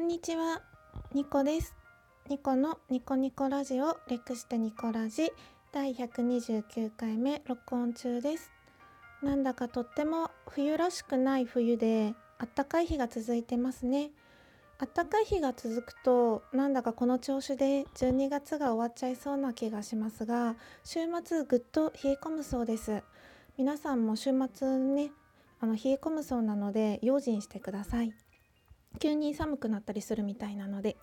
こんにちは、ニコです。ニコのニコニコラジオ略してニコラジ第129回目録音中です。なんだかとっても冬らしくない冬であったかい日が続いてますね。あったかい日が続くとなんだかこの調子で12月が終わっちゃいそうな気がしますが週末ぐっと冷え込むそうです皆さんも週末ねあの冷え込むそうなので用心してください急に寒くなったりするみたいなので。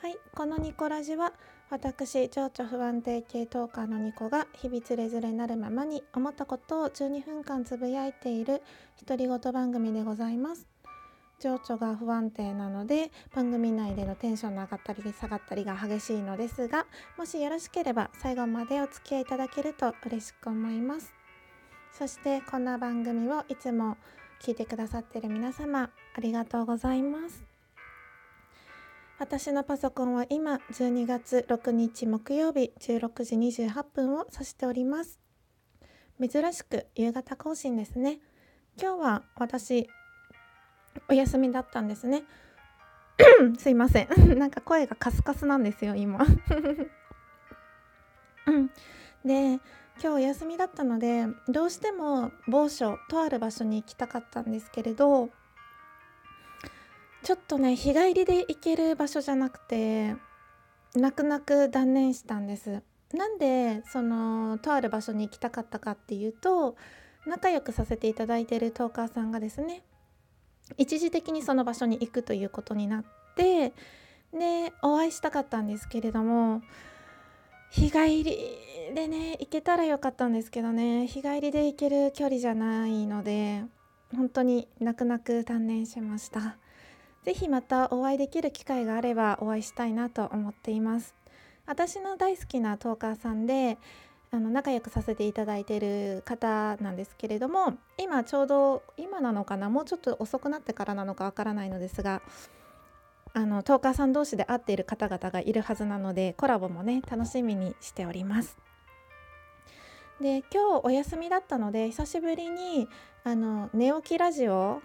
はいこのニコラジは私情緒不安定系トーカーのニコが日々つれづれなるままに思ったことを12分間つぶやいている独り言番組でございます。情緒が不安定なので番組内でのテンションの上がったり下がったりが激しいのですがもしよろしければ最後までお付き合いいただけると嬉しく思います。そしてこんな番組をいつも聞いてくださってる皆様ありがとうございます。私のパソコンは今12月6日木曜日16時28分を指しております。珍しく夕方更新ですね。今日は私お休みだったんですね。すいません。なんか声がカスカスなんですよ今。う んで今日お休みだったのでどうしても某所とある場所に行きたかったんですけれどちょっとね日帰りで行ける場所じゃなくて泣く泣く断念したんです。なんでそのとある場所に行きたかったかっていうと仲良くさせていただいているトーカーさんがですね一時的にその場所に行くということになってでお会いしたかったんですけれども日帰りでね行けたらよかったんですけどね日帰りで行ける距離じゃないので本当に泣く泣く断念しました是非またお会いできる機会があればお会いしたいなと思っています私の大好きなトーカーさんであの仲良くさせていただいてる方なんですけれども今ちょうど今なのかなもうちょっと遅くなってからなのかわからないのですがあのトーカーさん同士で会っている方々がいるはずなのでコラボもね楽しみにしております。で今日お休みだったので久しぶりにあの寝起きラジオ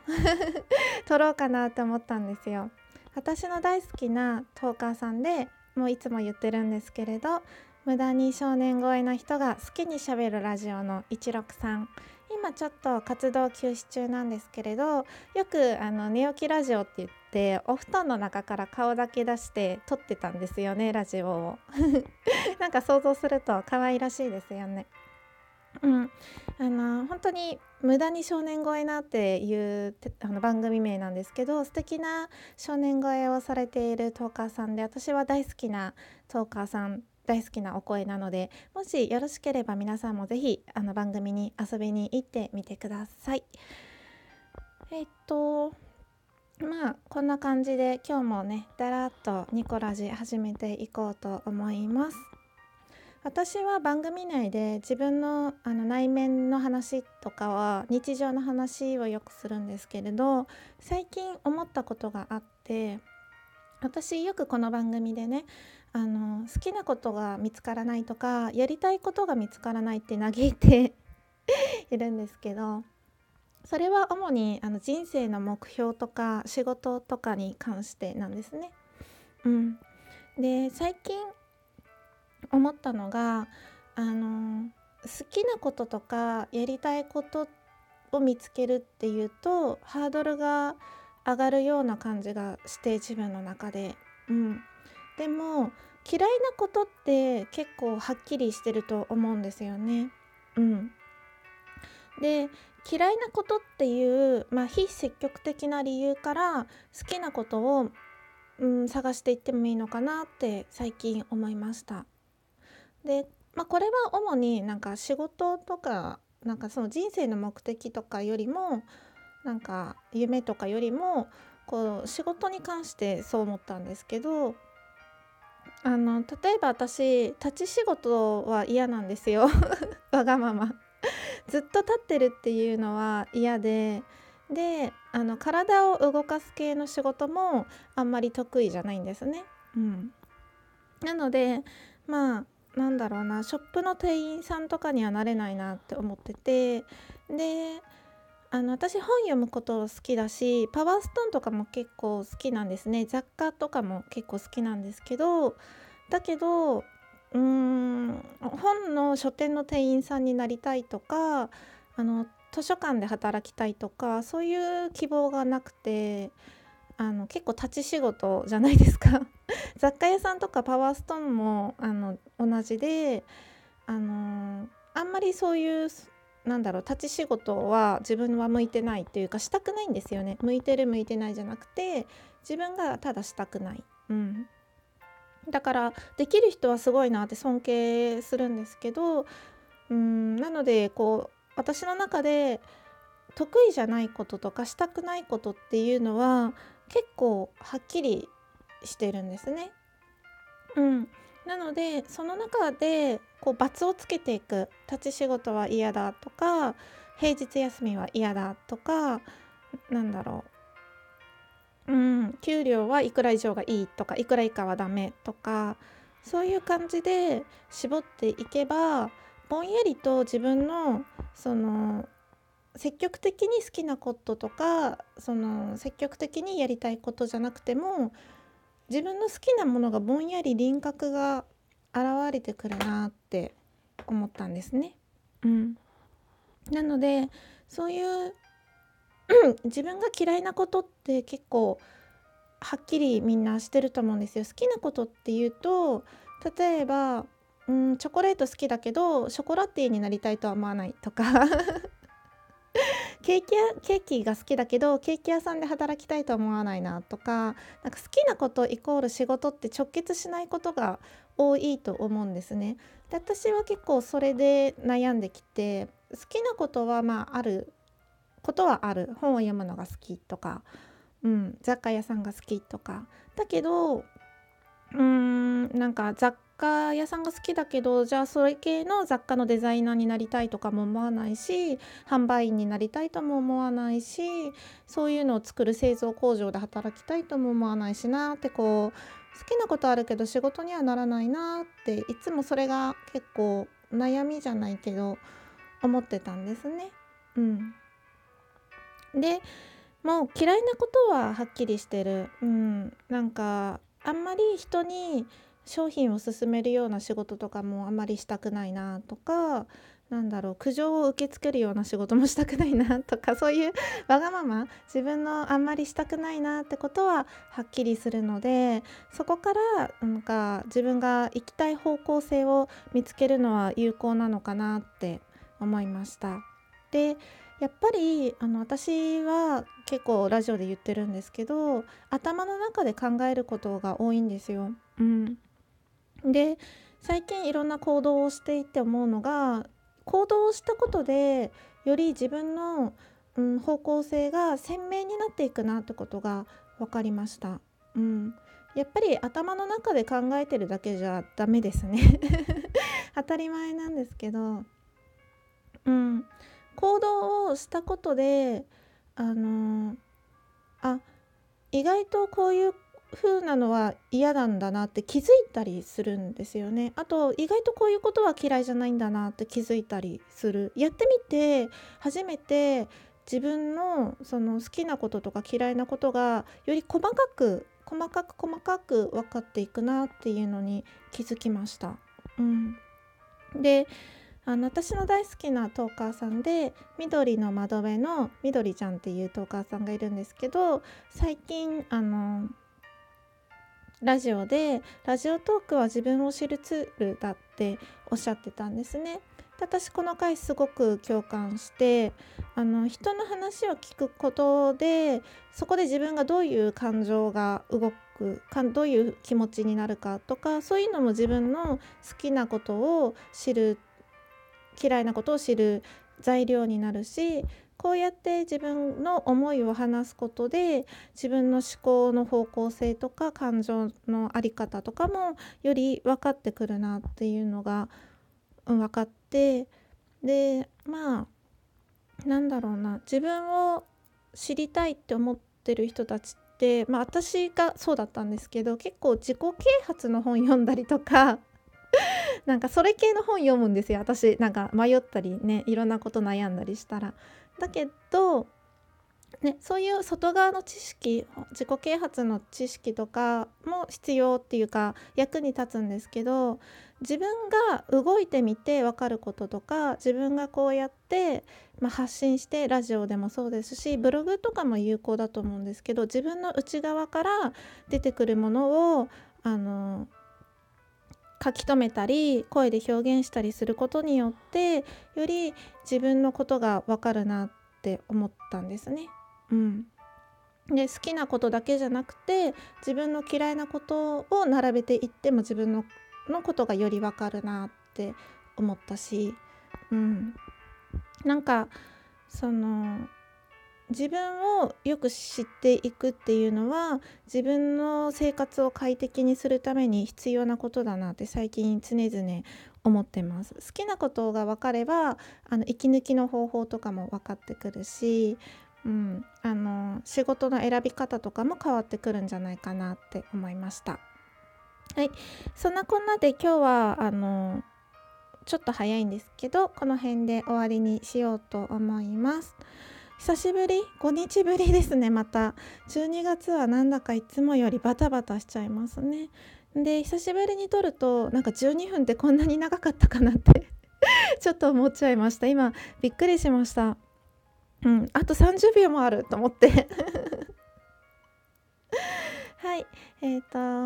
撮ろうかなと思ったんですよ。私の大好きなトーカーさんでもういつも言ってるんですけれど無駄に少年超えな人が好きにしゃべるラジオの163今ちょっと活動休止中なんですけれどよくあの寝起きラジオって言ってお布団の中から顔だけ出して撮ってたんですよねラジオを。なんか想像すると可愛らしいですよね。うんあの本当に無駄に少年超えなっていうあの番組名なんですけど素敵な少年超えをされているトーカーさんで私は大好きなトーカーさん大好きなお声なのでもしよろしければ皆さんもぜひあの番組に遊びに行ってみてください。えっとまあこんな感じで今日もねだらっとニコラジ始めていこうと思います。私は番組内で自分のあの内面の話とかは日常の話をよくするんですけれど最近思ったことがあって私よくこの番組でねあの好きなことが見つからないとかやりたいことが見つからないって嘆いて いるんですけどそれは主にあの人生の目標とか仕事とかに関してなんですね。うん、で最近思ったのがあの好きなこととかやりたいことを見つけるっていうとハードルが上がるような感じがして自分の中で。うんでも嫌いなことって結構はっきりしてると思うんですよね。うん、で嫌いなことっていう、まあ、非積極的な理由から好きなことを、うん、探していってもいいのかなって最近思いました。で、まあ、これは主になんか仕事とかなんかその人生の目的とかよりもなんか夢とかよりもこう仕事に関してそう思ったんですけどあの例えば私立ち仕事は嫌なんですよ。わがまま。ずっと立ってるっていうのは嫌でであの体を動かす系の仕事もあんまり得意じゃないんですね。うん、なのでまあなんだろうなショップの店員さんとかにはなれないなって思っててであの私本読むこと好きだしパワーストーンとかも結構好きなんですね。雑貨とかも結構好きなんですけどだけどうーん本の書店の店員さんになりたいとかあの図書館で働きたいとかそういう希望がなくてあの結構立ち仕事じゃないですか。雑貨屋さんとかパワーストーンもあの同じであのあんまりそういうなんだろう立ち仕事は自分は向いてないっていうかしたくないんですよね。向いてる向いてないじゃなくて自分がただしたくない、うん、だからできる人はすごいなって尊敬するんですけどうん。なのでこう私の中で得意じゃないこととかしたくないことっていうのは結構はっきりしてるんですね。うん、なのでその中でこう罰をつけていく立ち仕事は嫌だとか平日休みは嫌だとかなんだろううん給料はいくら以上がいいとかいくら以下はダメとかそういう感じで絞っていけばぼんやりと自分のその積極的に好きなこととかその積極的にやりたいことじゃなくても自分の好きなものがぼんやり輪郭が現れてくるなって思ったんですね。うん、なのでそういう 自分が嫌いなことって結構はっきりみんなしてると思うんですよ。好きなことっていうと例えばうんチョコレート好きだけどショコラティエになりたいとは思わないとか ケーキケーキが好きだけどケーキ屋さんで働きたいと思わないなとかなんか好きなことイコール仕事って直結しないことが多いと思うんですね。で私は結構それで悩んできて好きなことはまああることはある本を読むのが好きとか、うん、雑貨屋さんが好きとかだけどうーんなんか雑貨屋さんが好きだけどじゃあそれ系の雑貨のデザイナーになりたいとかも思わないし販売員になりたいとも思わないしそういうのを作る製造工場で働きたいとも思わないしなってこう好きなことあるけど仕事にはならないなっていつもそれが結構悩みじゃないけど思ってたんですね。うん、でもう嫌いなことははっきりしてる。うん、なんかあんまり人に商品を勧めるような仕事とかもあんまりしたくないなとかなんだろう苦情を受け付けるような仕事もしたくないなとか そういう わがまま自分のあんまりしたくないなってことははっきりするのでそこからなんか自分が行きたい方向性を見つけるのは有効なのかなって思いました。でやっぱりあの私は結構ラジオで言ってるんですけど頭の中で考えることが多いんですよ。うん、で最近いろんな行動をしていて思うのが行動をしたことでより自分の、うん、方向性が鮮明になっていくなってことが分かりました。うん、やっぱり頭の中で考えてるだけじゃダメですね。当たり前なんですけど、うん、行動をしたことであのあ意外とこういう風なのは嫌なんだなって気づいたりするんですよね。あと意外とこういうことは嫌いじゃないんだなって気づいたりする。やってみて初めて自分のその好きなこととか嫌いなことがより細かく細かく細かく分かっていくなっていうのに気づきました。うん、であの私の大好きなトーカーさんで緑の窓辺のみどりちゃんっていうトーカーさんがいるんですけど最近あのラジオでラジオトークは自分を知るツールだっておっしゃってたんですね。で私この回すごく共感してあの人の話を聞くことでそこで自分がどういう感情が動くかどういう気持ちになるかとかそういうのも自分の好きなことを知る嫌いなことを知る材料になるしこうやって自分の思いを話すことで自分の思考の方向性とか感情の在り方とかもより分かってくるなっていうのが分かってでまあなんだろうな自分を知りたいって思ってる人たちってまあ私がそうだったんですけど結構自己啓発の本読んだりとかなんかそれ系の本読むんですよ私なんか迷ったりねいろんなこと悩んだりしたら。だけどね、そういう外側の知識自己啓発の知識とかも必要っていうか役に立つんですけど自分が動いてみて分かることとか自分がこうやって、まあ、発信してラジオでもそうですしブログとかも有効だと思うんですけど自分の内側から出てくるものをあの書き留めたり声で表現したりすることによってより自分のことが分かるなって思ったんですね。うん、で好きなことだけじゃなくて自分の嫌いなことを並べていっても自分ののことがより分かるなって思ったし、うん、なんかその自分をよく知っていくっていうのは自分の生活を快適にするために必要なことだなって最近常々思ってます好きなことが分かればあの息抜きの方法とかも分かってくるしうん、あの仕事の選び方とかも変わってくるんじゃないかなって思いました。はい、そんなこんなで今日はあのちょっと早いんですけどこの辺で終わりにしようと思います。久しぶり？5日ぶりですね。また。12月はなんだかいつもよりバタバタしちゃいますね。で久しぶりに撮るとなんか12分ってこんなに長かったかなって ちょっと思っちゃいました。今びっくりしました。うん、あと30秒もあると思って。はい。えー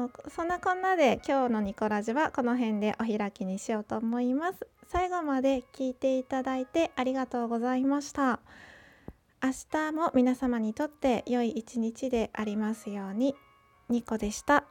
と、そんなこんなで今日のニコラジはこの辺でお開きにしようと思います。最後まで聞いていただいてありがとうございました。明日も皆様にとって良い一日でありますように。ニコでした。